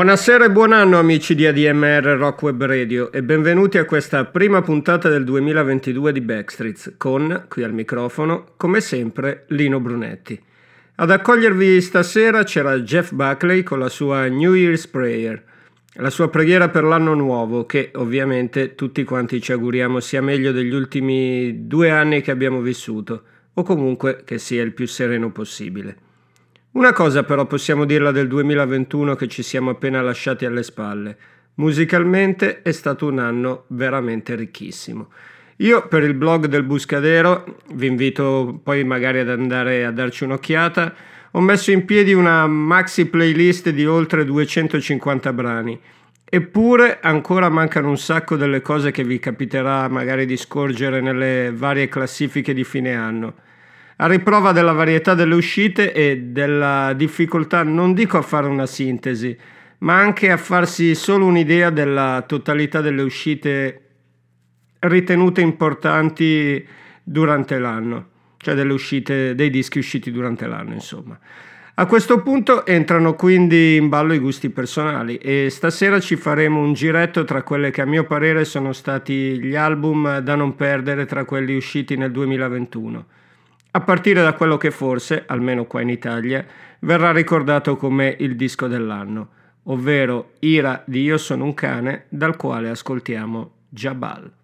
Buonasera e buon anno amici di ADMR Rock Web Radio e benvenuti a questa prima puntata del 2022 di Backstreets con, qui al microfono, come sempre, Lino Brunetti. Ad accogliervi stasera c'era Jeff Buckley con la sua New Year's Prayer, la sua preghiera per l'anno nuovo che ovviamente tutti quanti ci auguriamo sia meglio degli ultimi due anni che abbiamo vissuto o comunque che sia il più sereno possibile. Una cosa però possiamo dirla del 2021 che ci siamo appena lasciati alle spalle. Musicalmente è stato un anno veramente ricchissimo. Io per il blog del Buscadero, vi invito poi magari ad andare a darci un'occhiata, ho messo in piedi una maxi playlist di oltre 250 brani. Eppure ancora mancano un sacco delle cose che vi capiterà magari di scorgere nelle varie classifiche di fine anno a riprova della varietà delle uscite e della difficoltà non dico a fare una sintesi, ma anche a farsi solo un'idea della totalità delle uscite ritenute importanti durante l'anno, cioè delle uscite dei dischi usciti durante l'anno, insomma. A questo punto entrano quindi in ballo i gusti personali e stasera ci faremo un giretto tra quelle che a mio parere sono stati gli album da non perdere tra quelli usciti nel 2021 a partire da quello che forse, almeno qua in Italia, verrà ricordato come il disco dell'anno, ovvero Ira di Io sono un cane, dal quale ascoltiamo Jabal.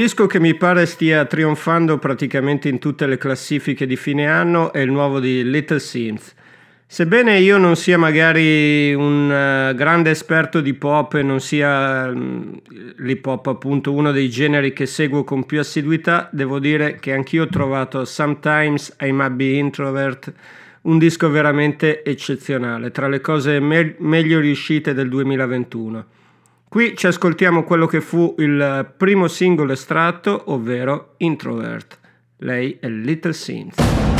Disco che mi pare stia trionfando praticamente in tutte le classifiche di fine anno è il nuovo di Little Sims. Sebbene io non sia magari un uh, grande esperto di pop e non sia um, l'hip hop appunto uno dei generi che seguo con più assiduità, devo dire che anch'io ho trovato Sometimes I Might Be Introvert un disco veramente eccezionale, tra le cose me- meglio riuscite del 2021. Qui ci ascoltiamo quello che fu il primo singolo estratto, ovvero Introvert. Lei è Little Sins.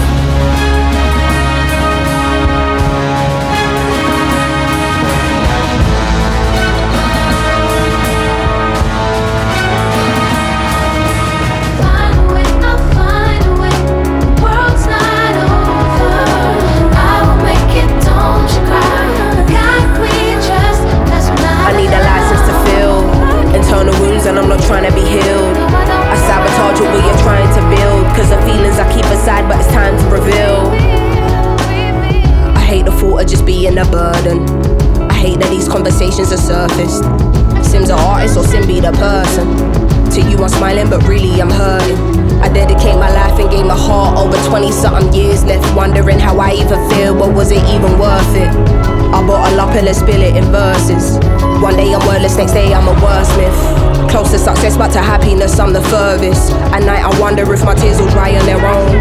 Spill it in verses. One day I'm wordless, next day I'm a wordsmith. Close to success, but to happiness, I'm the furthest. At night, I wonder if my tears will dry on their own.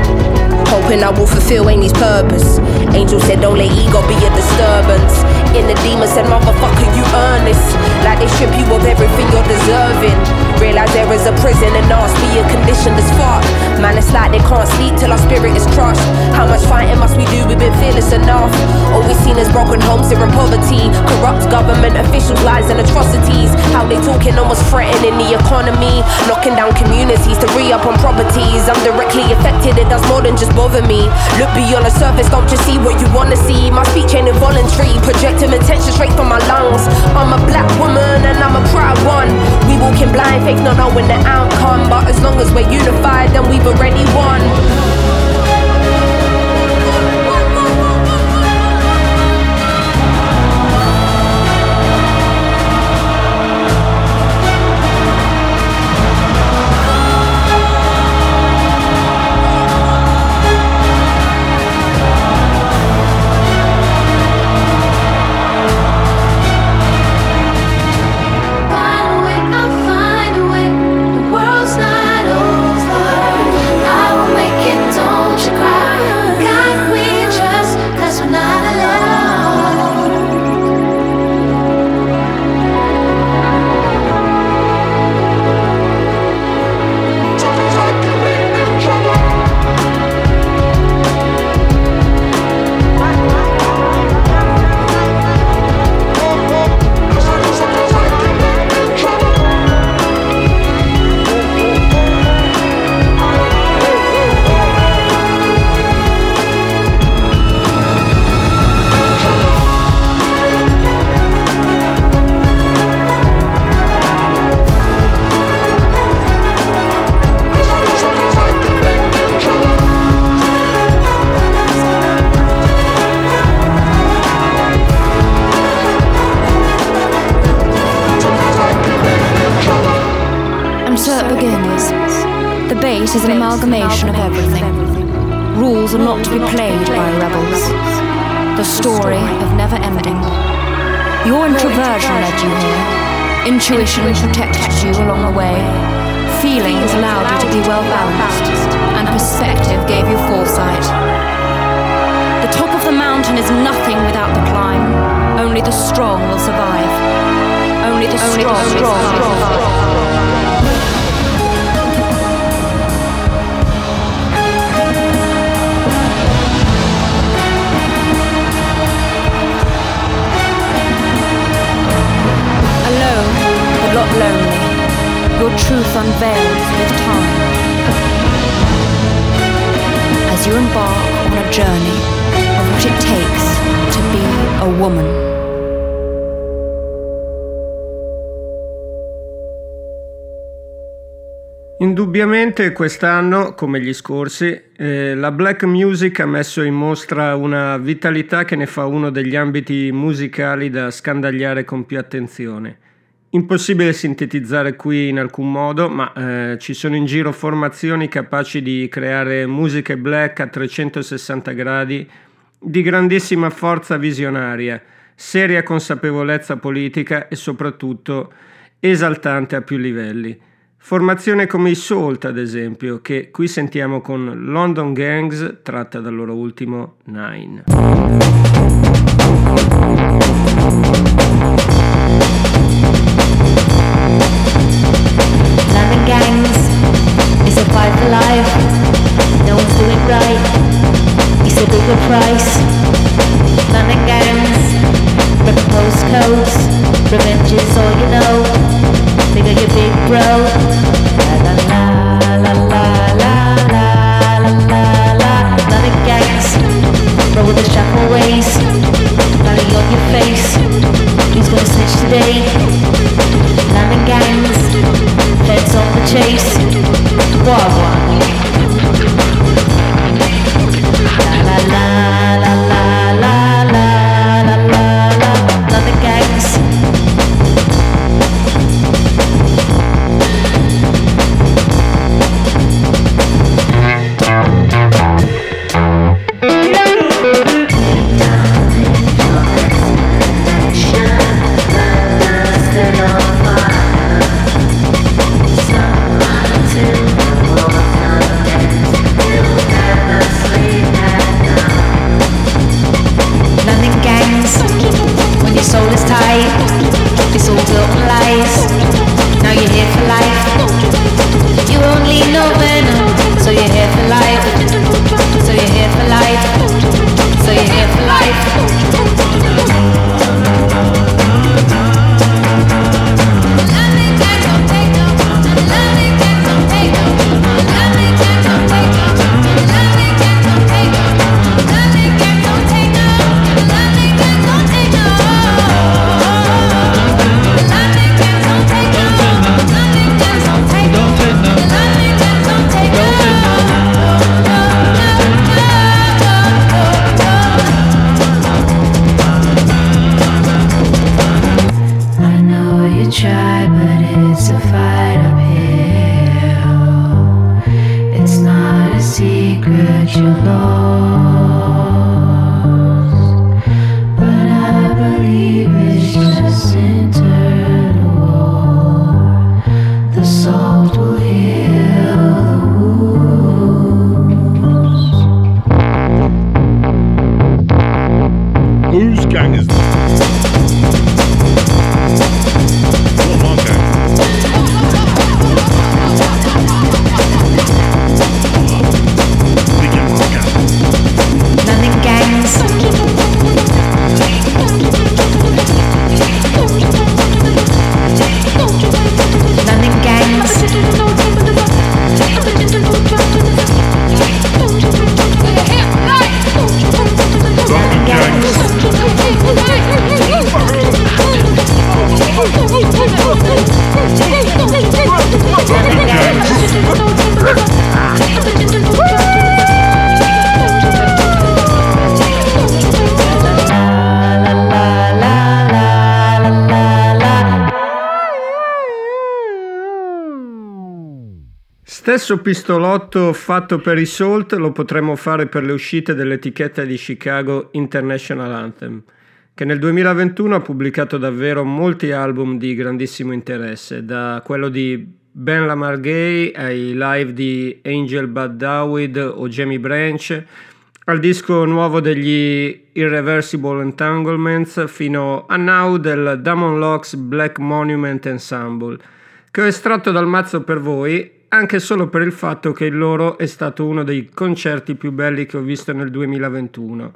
Hoping I will fulfill Amy's purpose. Angel said, Don't let ego be a disturbance. In the demon said, Motherfucker, you earn this. Like they strip you of everything you're deserving. Realize there is a prison and us being conditioned as fuck. Man, it's like they can't sleep till our spirit is crushed. How much fighting must we do? We've been fearless enough. Always seen is broken homes here in poverty. Corrupt government officials, lies and atrocities. How they talking almost threatening the economy. Knocking down communities to re up on properties. I'm directly affected, it does more than just bother me. Look beyond the surface, don't just see what you wanna see. My speech ain't involuntary, projecting attention straight from my lungs. I'm a black woman and I'm a proud one. We walking blind, faith not knowing the outcome. But as long as we're unified, then we've already won. Indubbiamente quest'anno, come gli scorsi, eh, la black music ha messo in mostra una vitalità che ne fa uno degli ambiti musicali da scandagliare con più attenzione. Impossibile sintetizzare qui in alcun modo, ma eh, ci sono in giro formazioni capaci di creare musiche black a 360 gradi, di grandissima forza visionaria, seria consapevolezza politica e soprattutto esaltante a più livelli. Formazione come i Salt, ad esempio, che qui sentiamo con London Gangs, tratta dal loro ultimo Nine. gangs. It's a fight for life. No one's doing right. It's a bigger price. London gangs. Ripping postcodes. Revenge is all you know. Bigger your big bro. La la la la la la la la la. Roll with on your face. Gonna today? Heads on the chase. La la la stesso pistolotto fatto per i Salt lo potremmo fare per le uscite dell'etichetta di Chicago International Anthem, che nel 2021 ha pubblicato davvero molti album di grandissimo interesse, da quello di Ben Lamar Gay ai live di Angel Bad Dawid o Jamie Branch, al disco nuovo degli Irreversible Entanglements fino a now del Damon Locks Black Monument Ensemble, che ho estratto dal mazzo per voi anche solo per il fatto che il loro è stato uno dei concerti più belli che ho visto nel 2021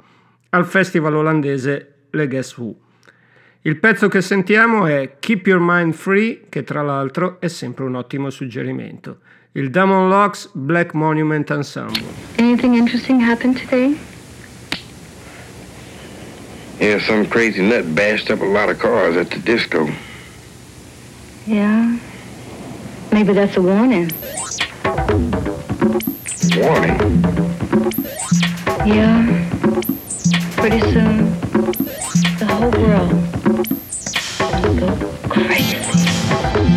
al festival olandese Le Guess Who. Il pezzo che sentiamo è Keep Your Mind Free, che tra l'altro è sempre un ottimo suggerimento. Il Damon Locks Black Monument Ensemble. Anything interesting happened today? Yeah, some crazy nut bashed up a lot of cars at the disco. Yeah. Maybe that's a warning. Warning. Yeah. Pretty soon, the whole world will go crazy.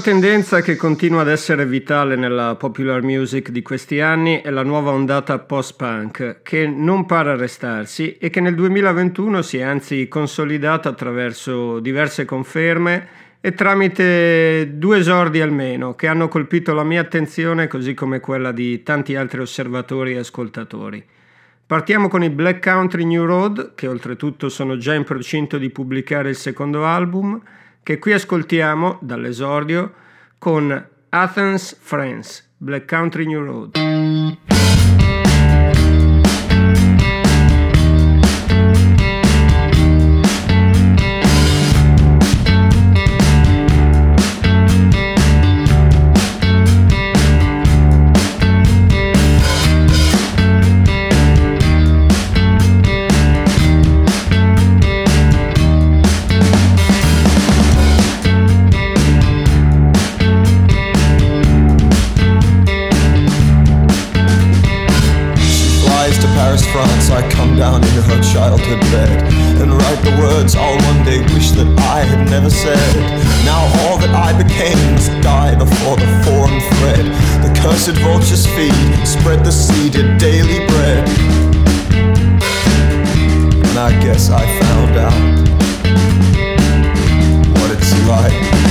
Altra tendenza che continua ad essere vitale nella popular music di questi anni è la nuova ondata post-punk, che non pare arrestarsi e che nel 2021 si è anzi consolidata attraverso diverse conferme e tramite due esordi almeno che hanno colpito la mia attenzione così come quella di tanti altri osservatori e ascoltatori. Partiamo con i Black Country New Road, che oltretutto sono già in procinto di pubblicare il secondo album, che qui ascoltiamo dall'esordio con Athens Friends, Black Country New Road. to Paris, France, I come down in her childhood bed and write the words I'll one day wish that I had never said. Now all that I became must die before the foreign thread. The cursed vultures feed, spread the seed daily bread. And I guess I found out what it's like.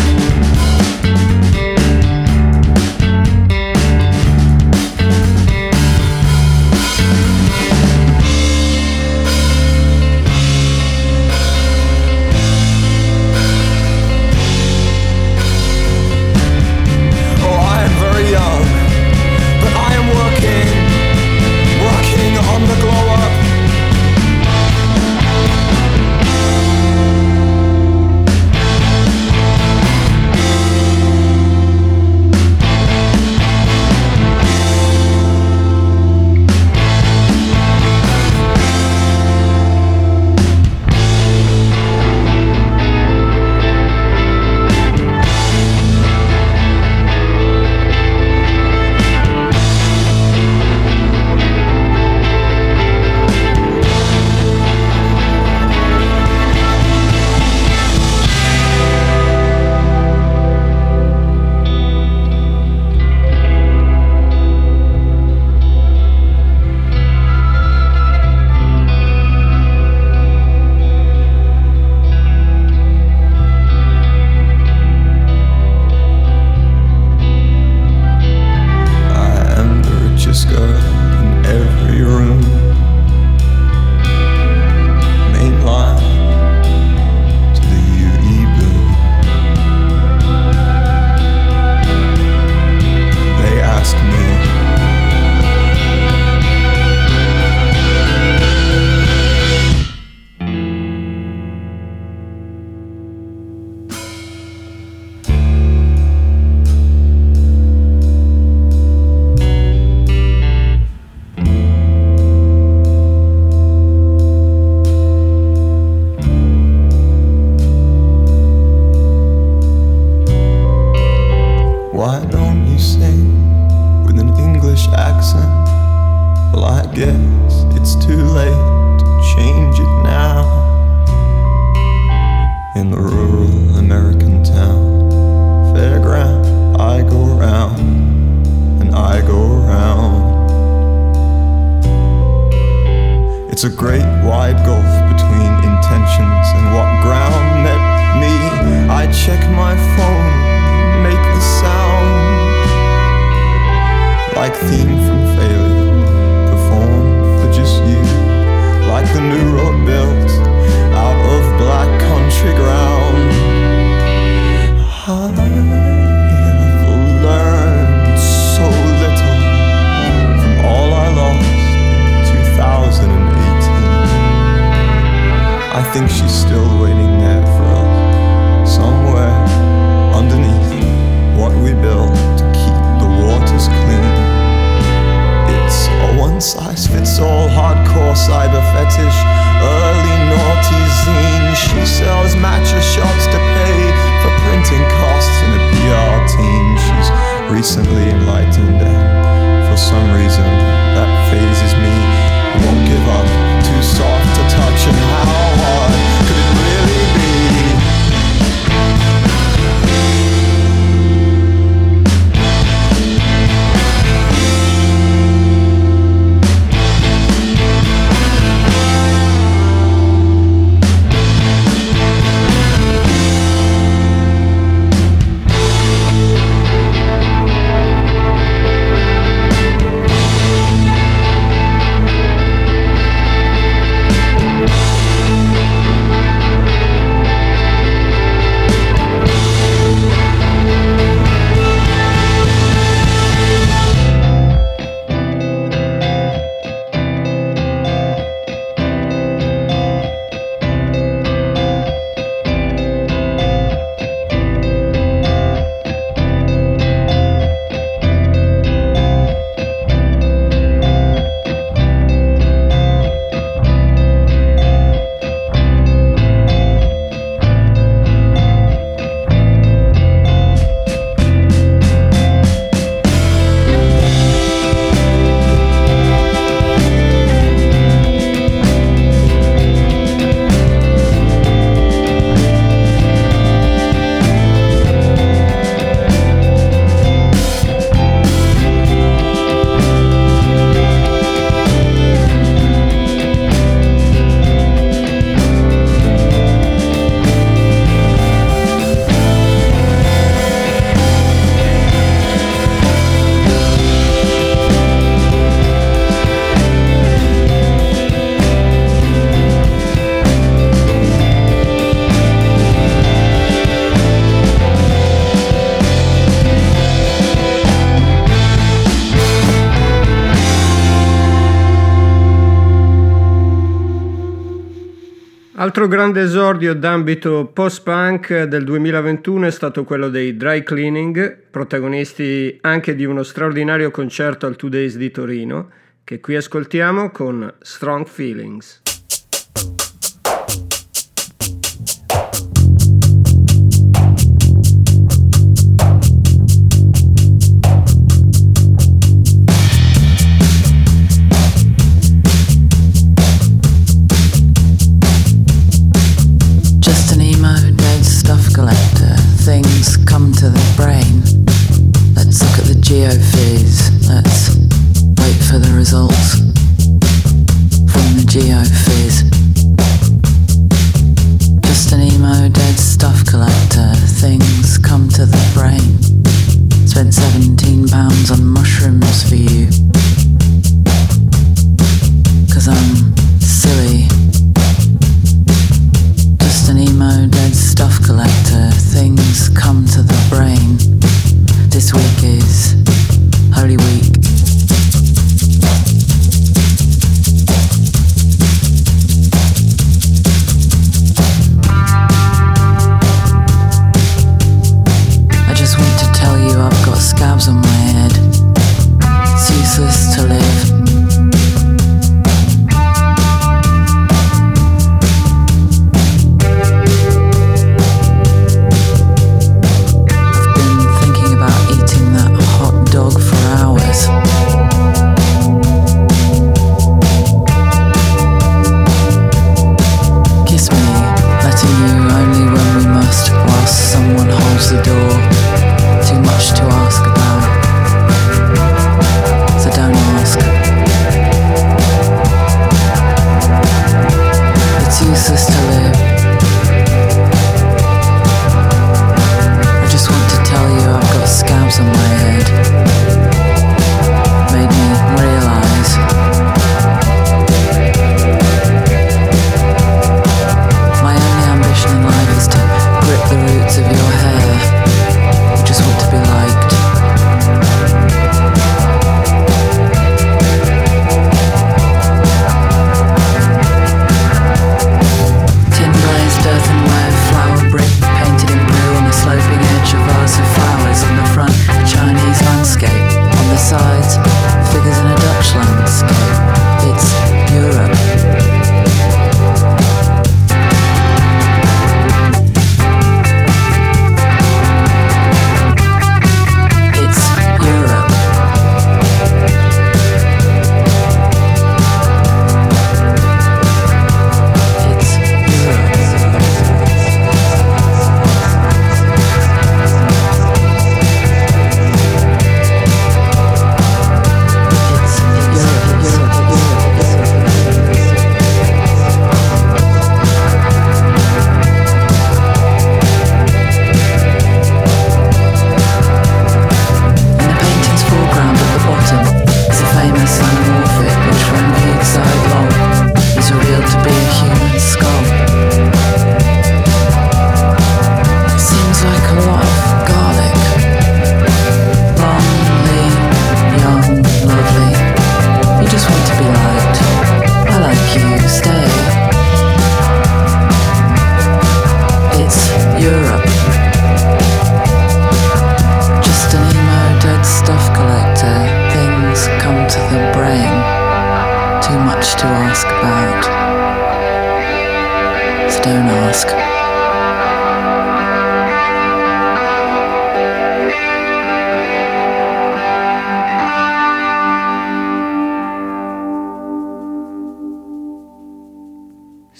Altro grande esordio d'ambito post-punk del 2021 è stato quello dei Dry Cleaning, protagonisti anche di uno straordinario concerto al Two Days di Torino, che qui ascoltiamo con Strong Feelings.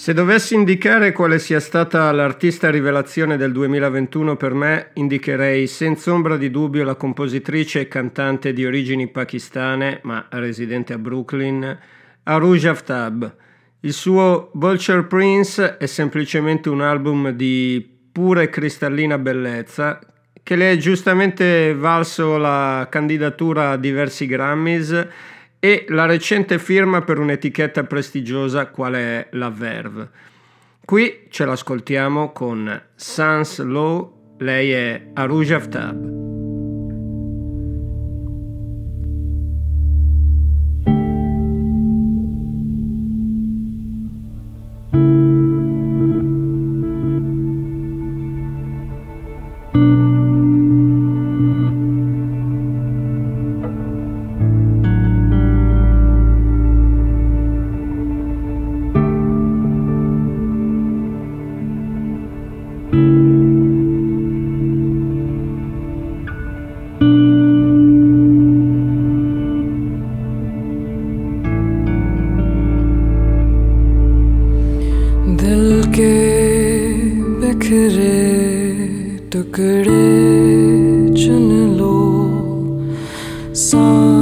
Se dovessi indicare quale sia stata l'artista rivelazione del 2021 per me, indicherei senza ombra di dubbio la compositrice e cantante di origini pakistane, ma residente a Brooklyn, Aruj Aftab. Il suo Vulture Prince è semplicemente un album di pura e cristallina bellezza che le è giustamente valso la candidatura a diversi Grammys e la recente firma per un'etichetta prestigiosa quale è la Verve. Qui ce l'ascoltiamo con Sans Low, lei è Aruj Aftab. टुकड़े चुन लो। सा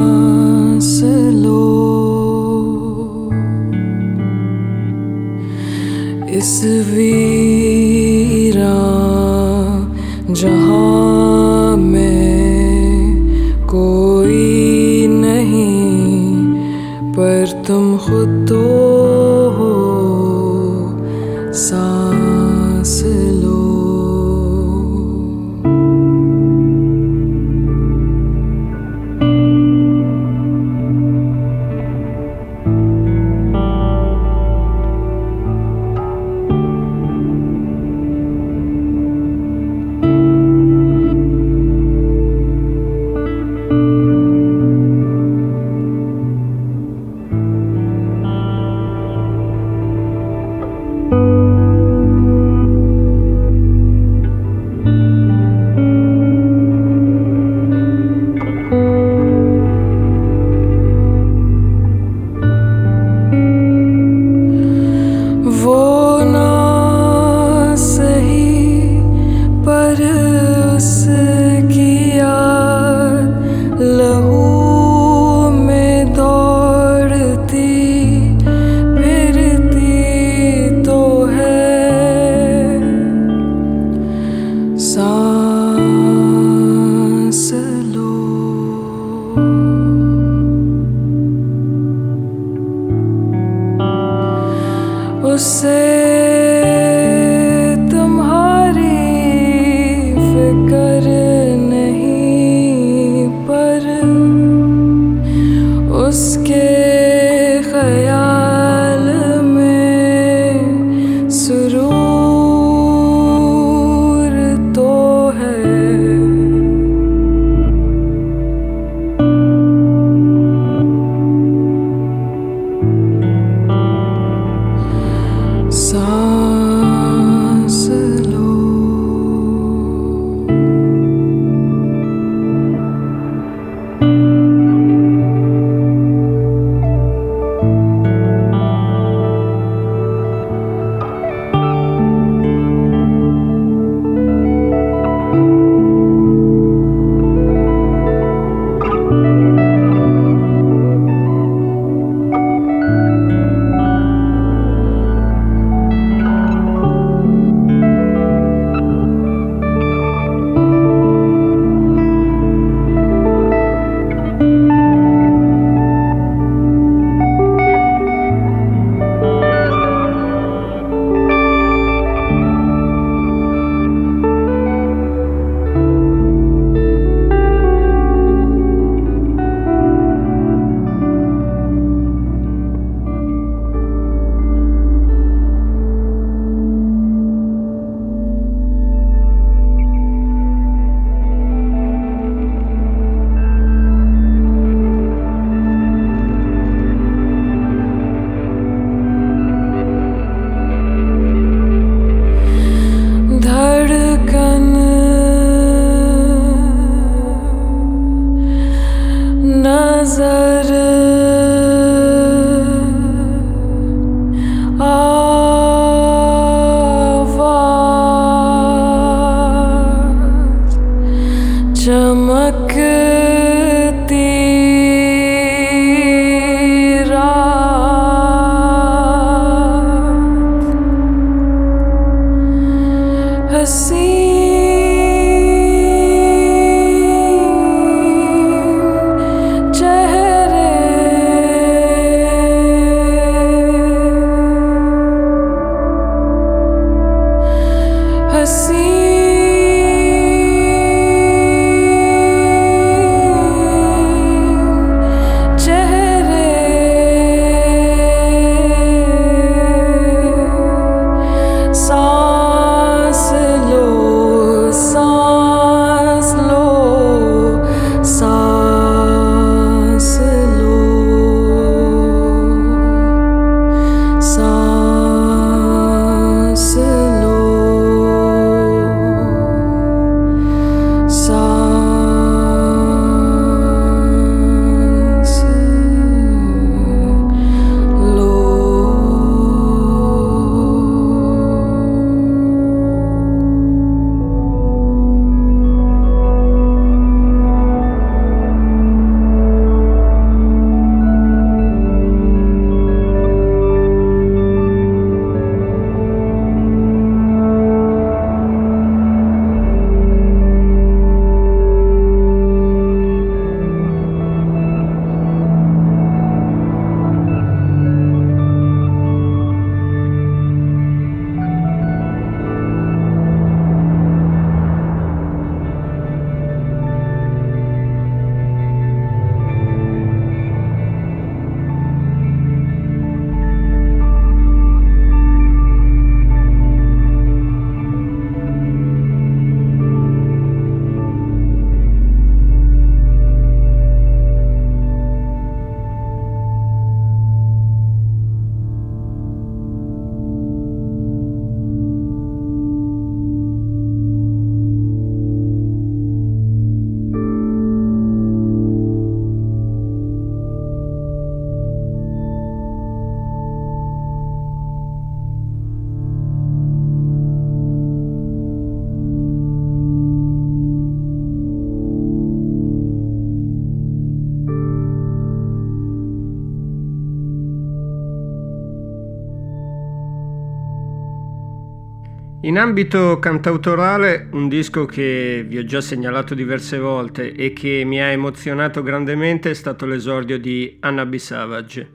In ambito cantautorale, un disco che vi ho già segnalato diverse volte e che mi ha emozionato grandemente è stato l'esordio di Anna B. Savage,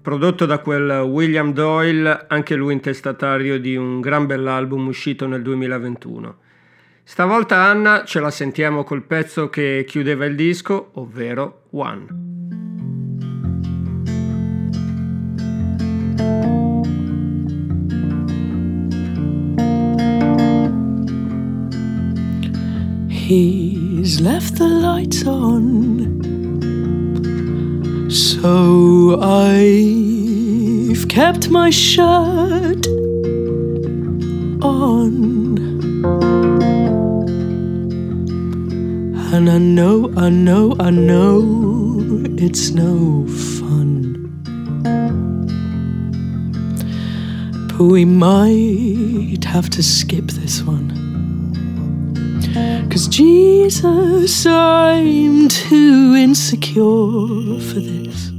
prodotto da quel William Doyle, anche lui intestatario di un gran bell'album uscito nel 2021. Stavolta Anna ce la sentiamo col pezzo che chiudeva il disco, ovvero One. He's left the lights on. So I've kept my shirt on. And I know, I know, I know it's no fun. But we might have to skip this one. Cause Jesus, I'm too insecure for this.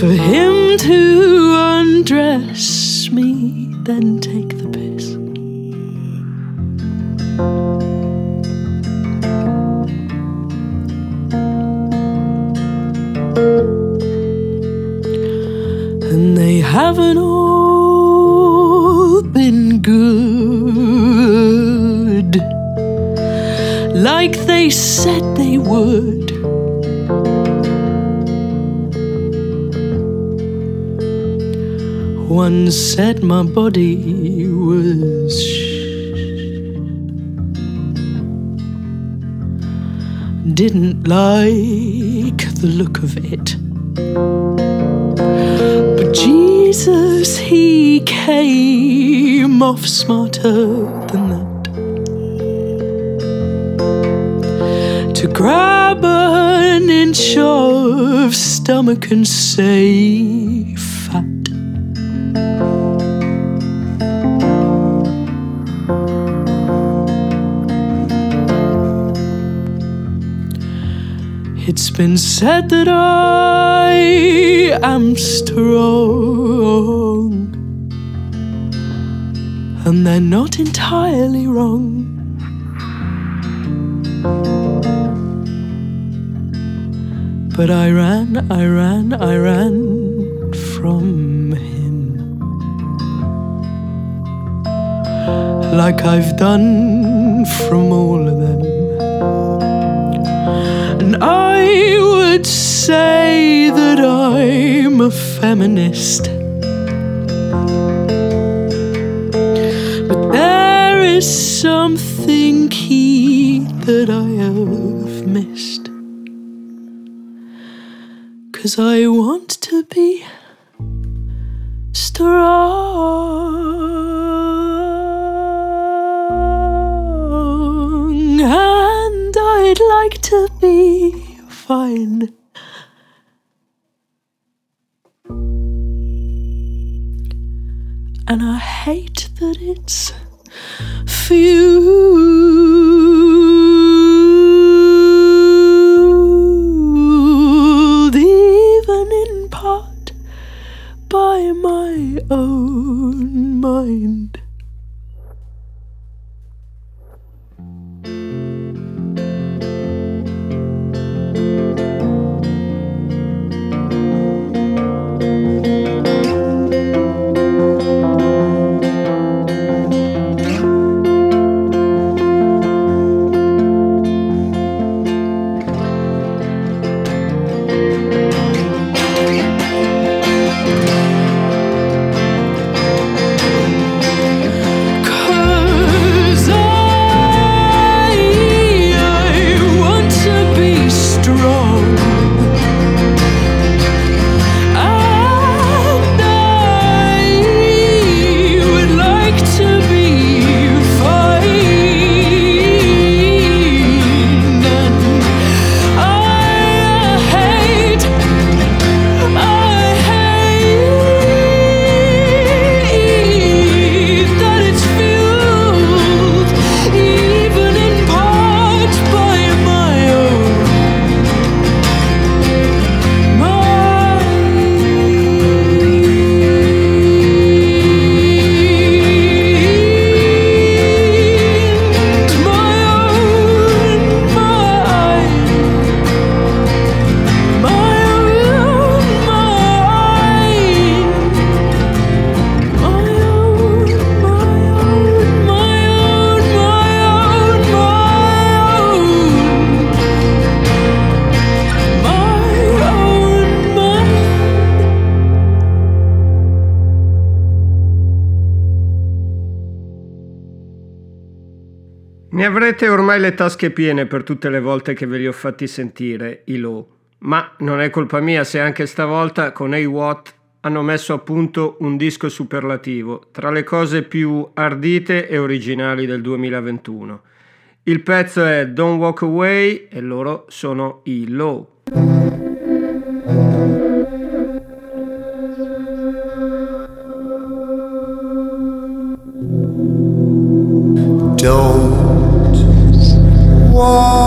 For him to undress me, then take said they would. One said my body was didn't like the look of it. But Jesus, he came off smarter than that. To grab an inch of stomach and say fat. It's been said that I am strong, and they're not entirely wrong. But I ran, I ran, I ran from him. Like I've done from all of them. And I would say that I'm a feminist. But there is something key that I have missed. Cause I want to be strong and I'd like to be fine. And I hate that it's fueled my own mind. Ormai le tasche piene per tutte le volte che ve li ho fatti sentire, i low. Ma non è colpa mia se anche stavolta con A-Watt hanno messo a punto un disco superlativo, tra le cose più ardite e originali del 2021. Il pezzo è Don't Walk Away e loro sono i Low. Don't walk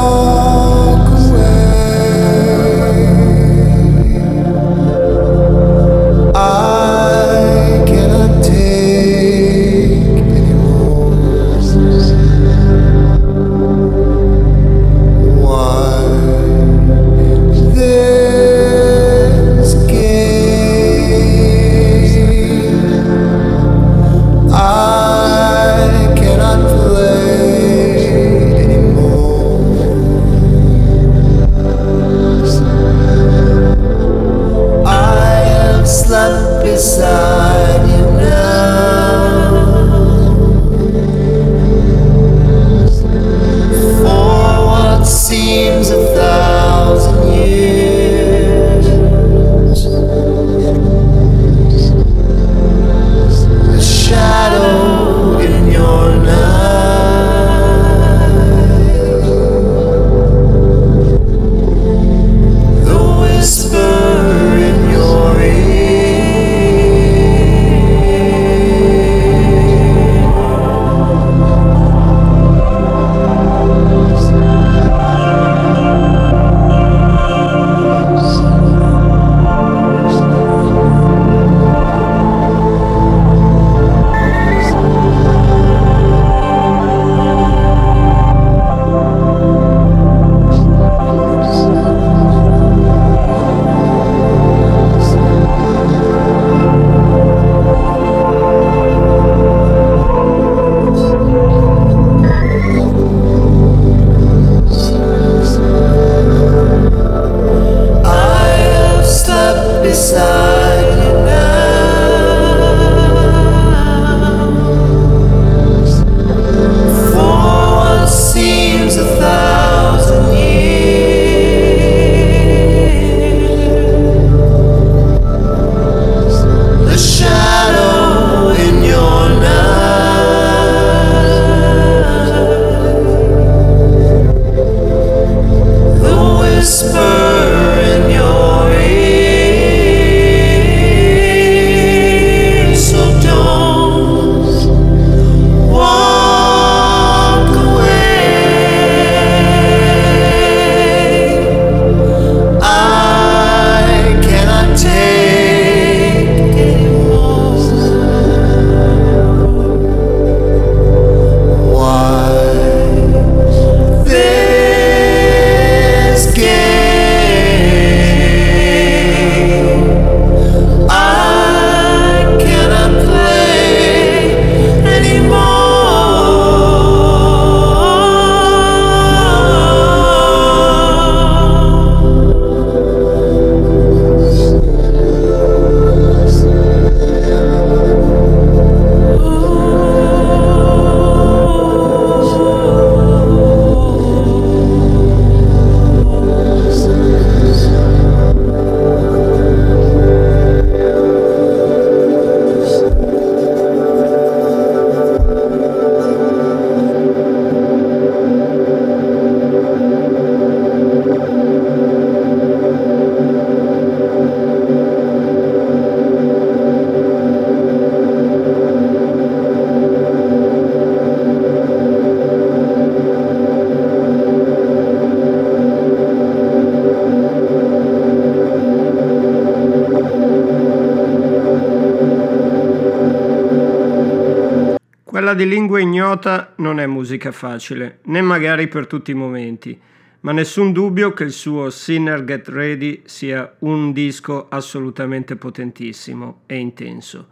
lingua ignota non è musica facile, né magari per tutti i momenti, ma nessun dubbio che il suo Sinner Get Ready sia un disco assolutamente potentissimo e intenso.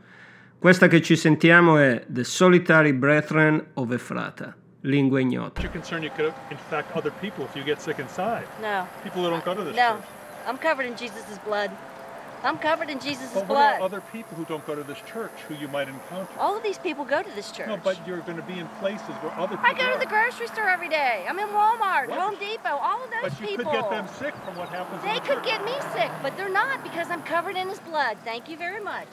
Questa che ci sentiamo è The Solitary Brethren of Efrata, lingua ignota. You're concerned you could infect other people if you get sick inside. No. People who don't go to this No. church. I'm covered in Jesus' blood. I'm covered in Jesus' blood. But what blood. about other people who don't go to this church who you might encounter? All of these people go to this church. No, but you're going to be in places where other people I go to the grocery store every day. I'm in Walmart, What? Home Depot, all of those people. But you people. could get them sick from what happens They the could church. get me sick, but they're not because I'm covered in his blood. Thank you very much.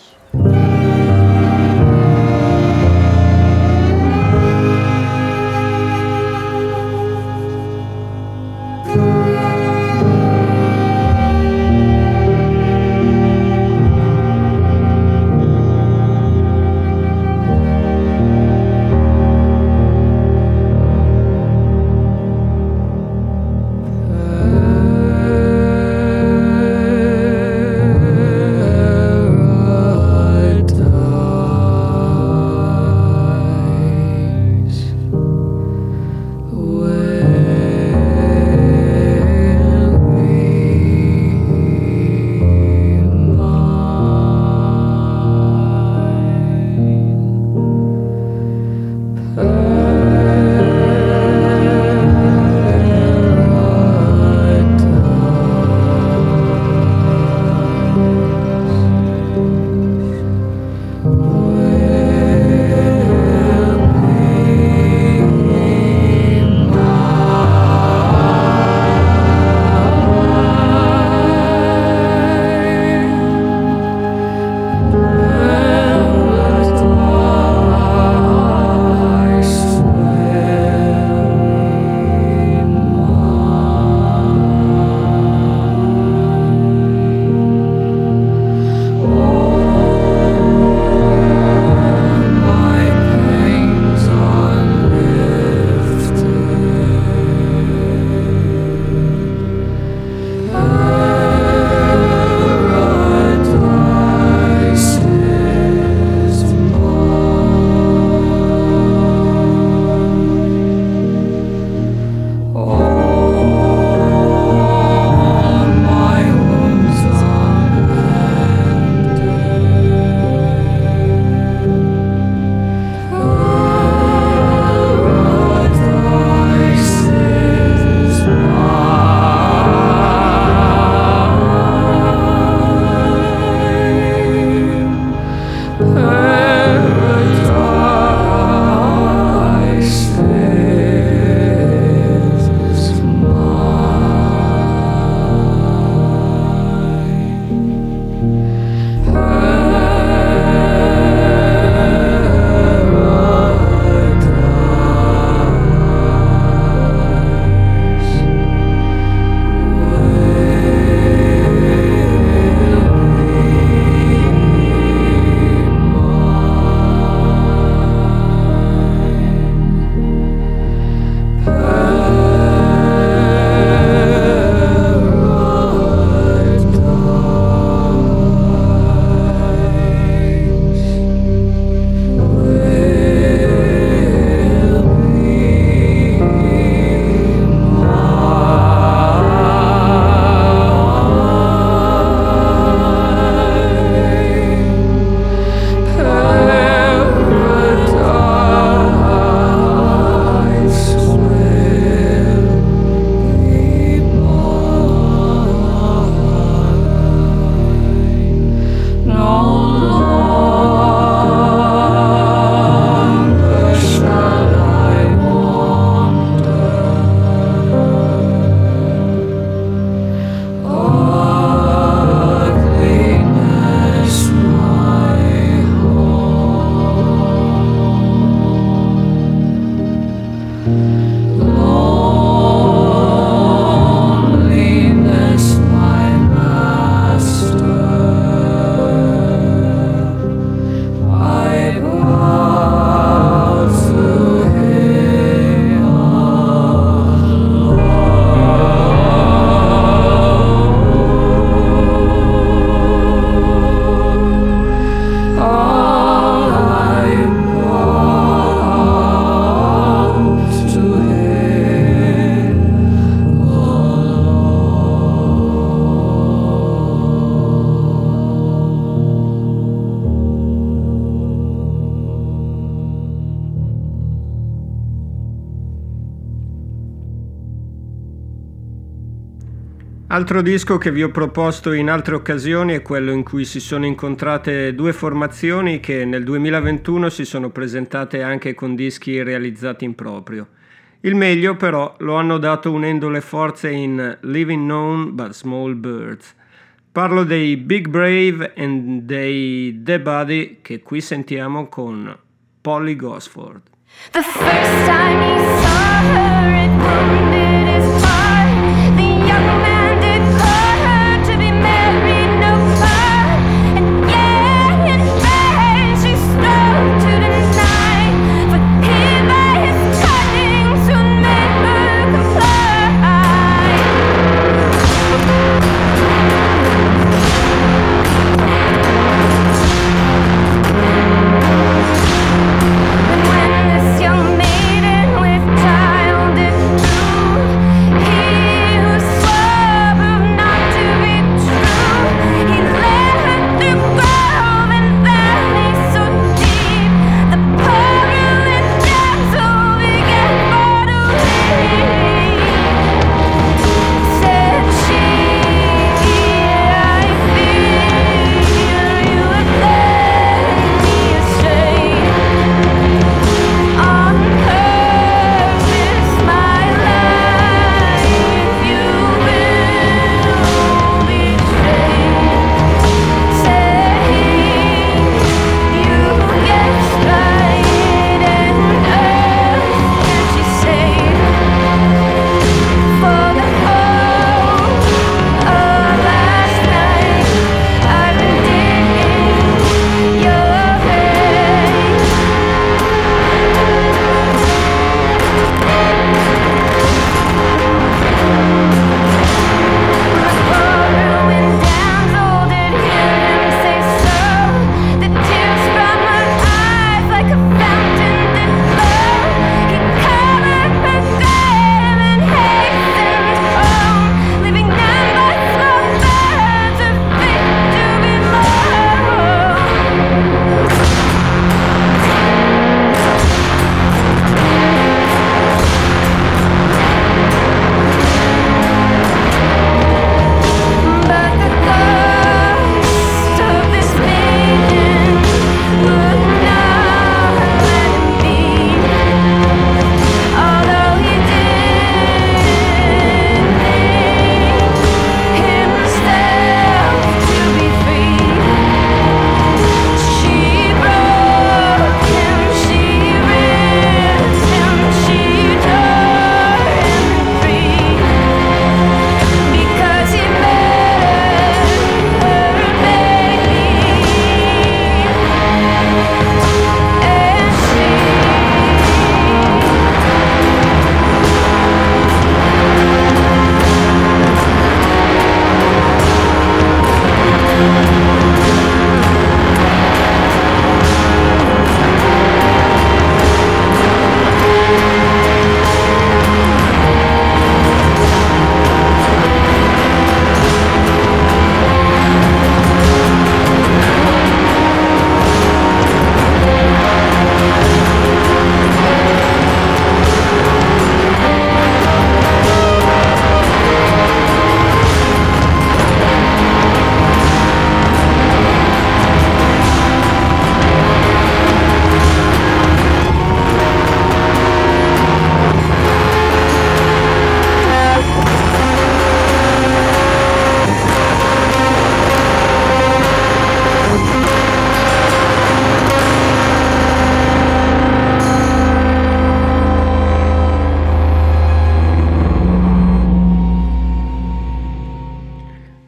Altro disco che vi ho proposto in altre occasioni è quello in cui si sono incontrate due formazioni che nel 2021 si sono presentate anche con dischi realizzati in proprio. Il meglio però lo hanno dato unendo le forze in Living Known but Small Birds. Parlo dei Big Brave e dei The Buddy che qui sentiamo con Polly Gosford. The first time he saw her,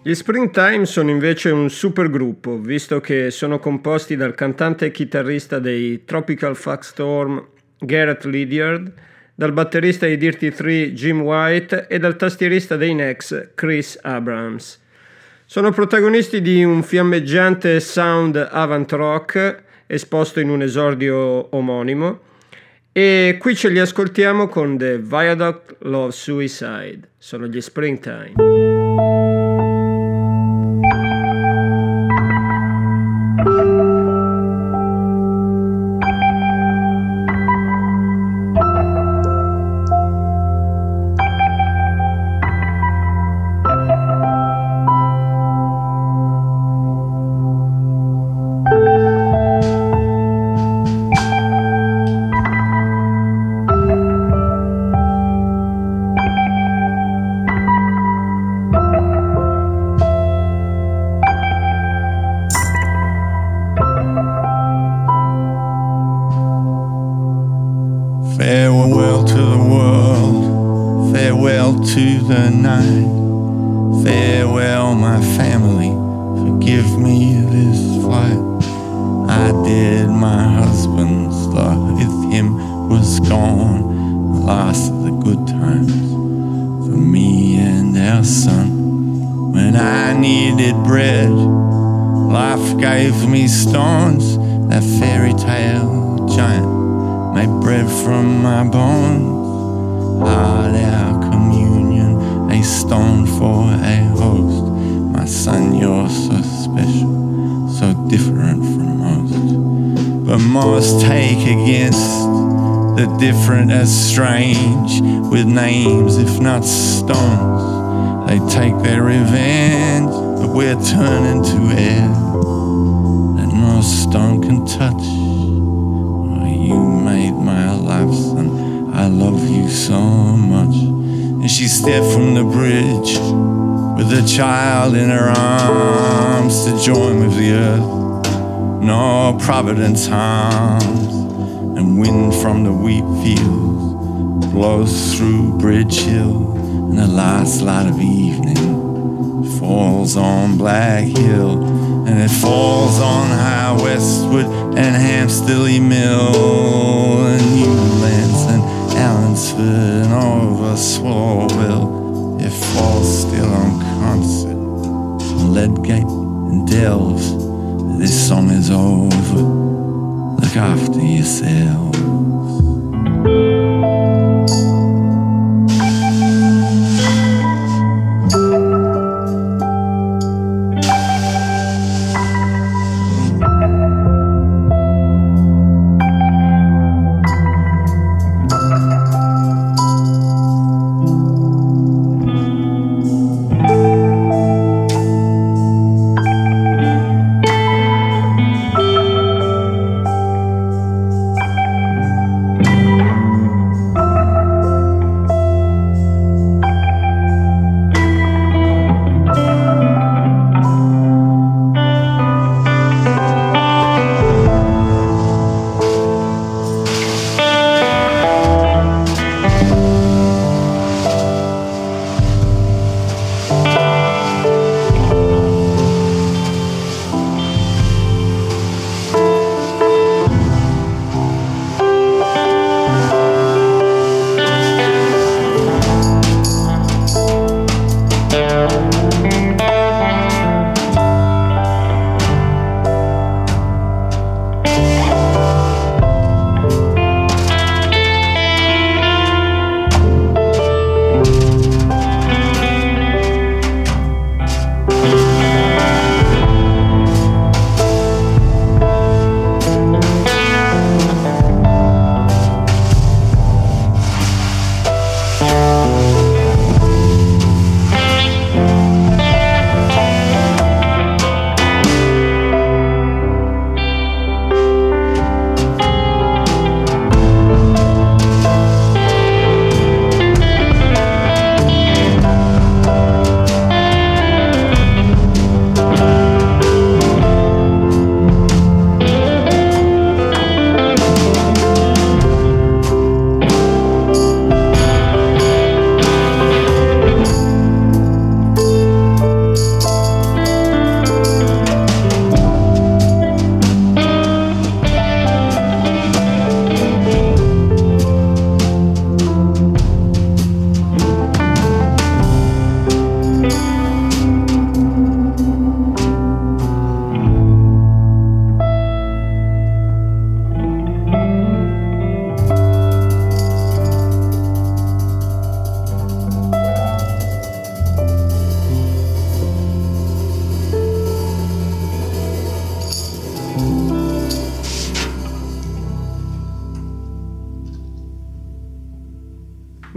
Gli Springtime sono invece un supergruppo, visto che sono composti dal cantante e chitarrista dei Tropical Fuck Storm Garrett Lydiard, dal batterista dei Dirty Three Jim White e dal tastierista dei Nex Chris Abrams. Sono protagonisti di un fiammeggiante sound avant rock esposto in un esordio omonimo e qui ce li ascoltiamo con The Viaduct Love Suicide. Sono gli Springtime. Names if not stones. They take their revenge, but we're turning to air that no stone can touch. Oh, you made my life, son. I love you so much. And she stepped from the bridge with a child in her arms to join with the earth. No providence harms, and wind from the wheat fields blows through Bridge Hill, and the last light of evening falls on Black Hill, and it falls on High Westwood and Hampsteady Mill and Newlands and Allenford and over Swalwell. It falls still on concert, and Ledgate and Delves. This song is over. Look after yourself.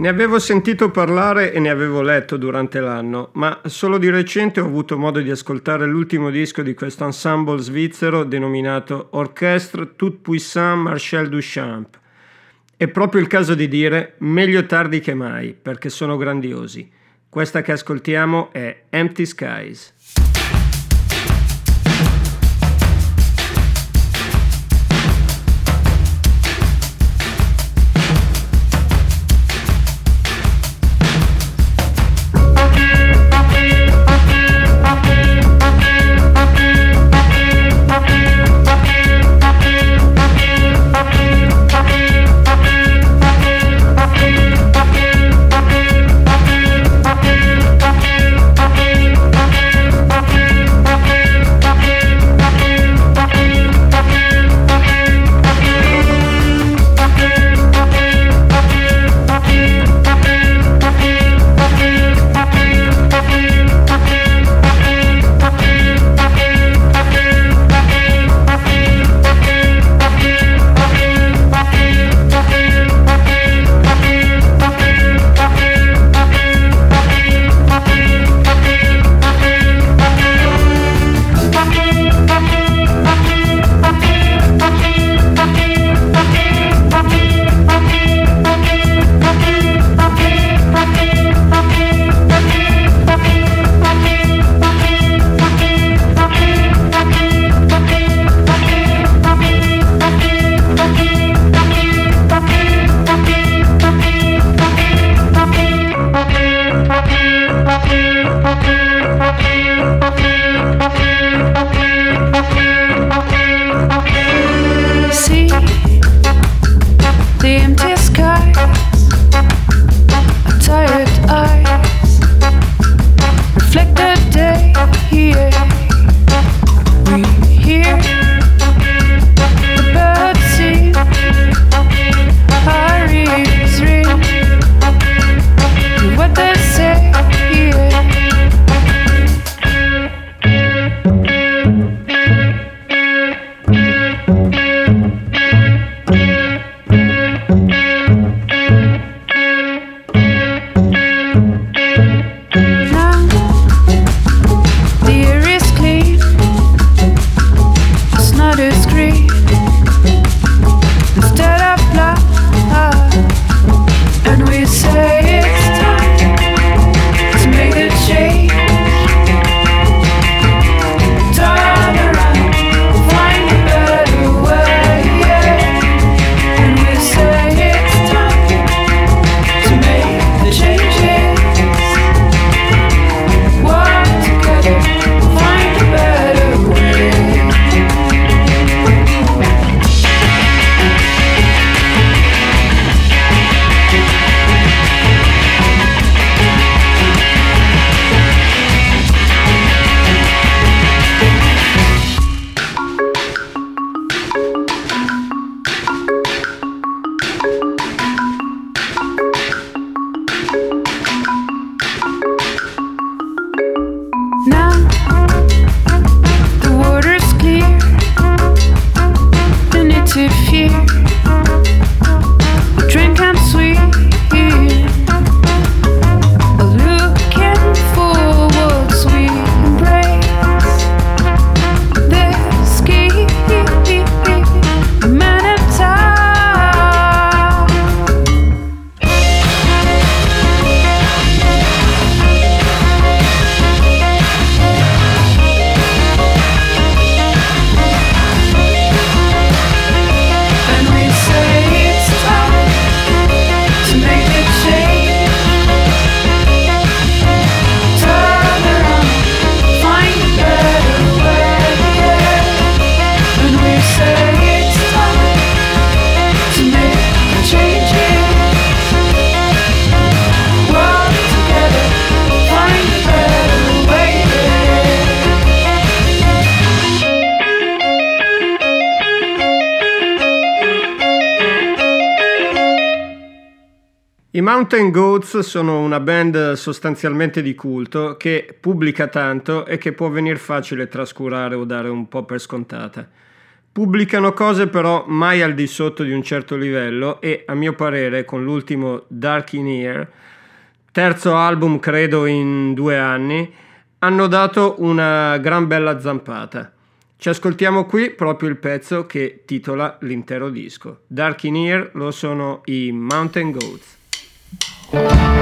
Ne avevo sentito parlare e ne avevo letto durante l'anno, ma solo di recente ho avuto modo di ascoltare l'ultimo disco di questo ensemble svizzero denominato Orchestre Tout Puissant Marcel Duchamp. È proprio il caso di dire meglio tardi che mai, perché sono grandiosi. Questa che ascoltiamo è Empty Skies. Mountain Goats sono una band sostanzialmente di culto che pubblica tanto e che può venir facile trascurare o dare un po' per scontata. Pubblicano cose però mai al di sotto di un certo livello e a mio parere con l'ultimo Dark in Ear, terzo album credo in due anni, hanno dato una gran bella zampata. Ci ascoltiamo qui proprio il pezzo che titola l'intero disco. Dark in Ear lo sono i Mountain Goats. Música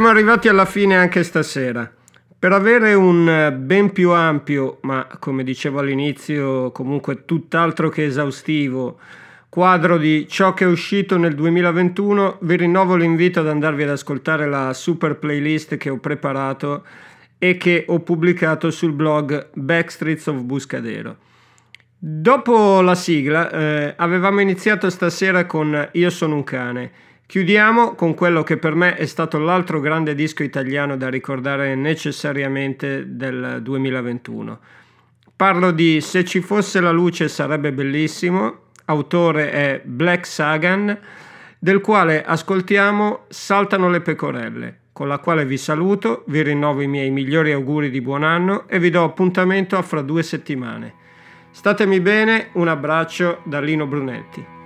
Siamo arrivati alla fine anche stasera. Per avere un eh, ben più ampio, ma come dicevo all'inizio, comunque tutt'altro che esaustivo quadro di ciò che è uscito nel 2021, vi rinnovo l'invito ad andarvi ad ascoltare la super playlist che ho preparato e che ho pubblicato sul blog Backstreets of Buscadero. Dopo la sigla eh, avevamo iniziato stasera con Io sono un cane. Chiudiamo con quello che per me è stato l'altro grande disco italiano da ricordare necessariamente del 2021. Parlo di Se ci fosse la luce sarebbe bellissimo, autore è Black Sagan, del quale ascoltiamo Saltano le pecorelle, con la quale vi saluto, vi rinnovo i miei migliori auguri di buon anno e vi do appuntamento a fra due settimane. Statemi bene, un abbraccio da Lino Brunetti.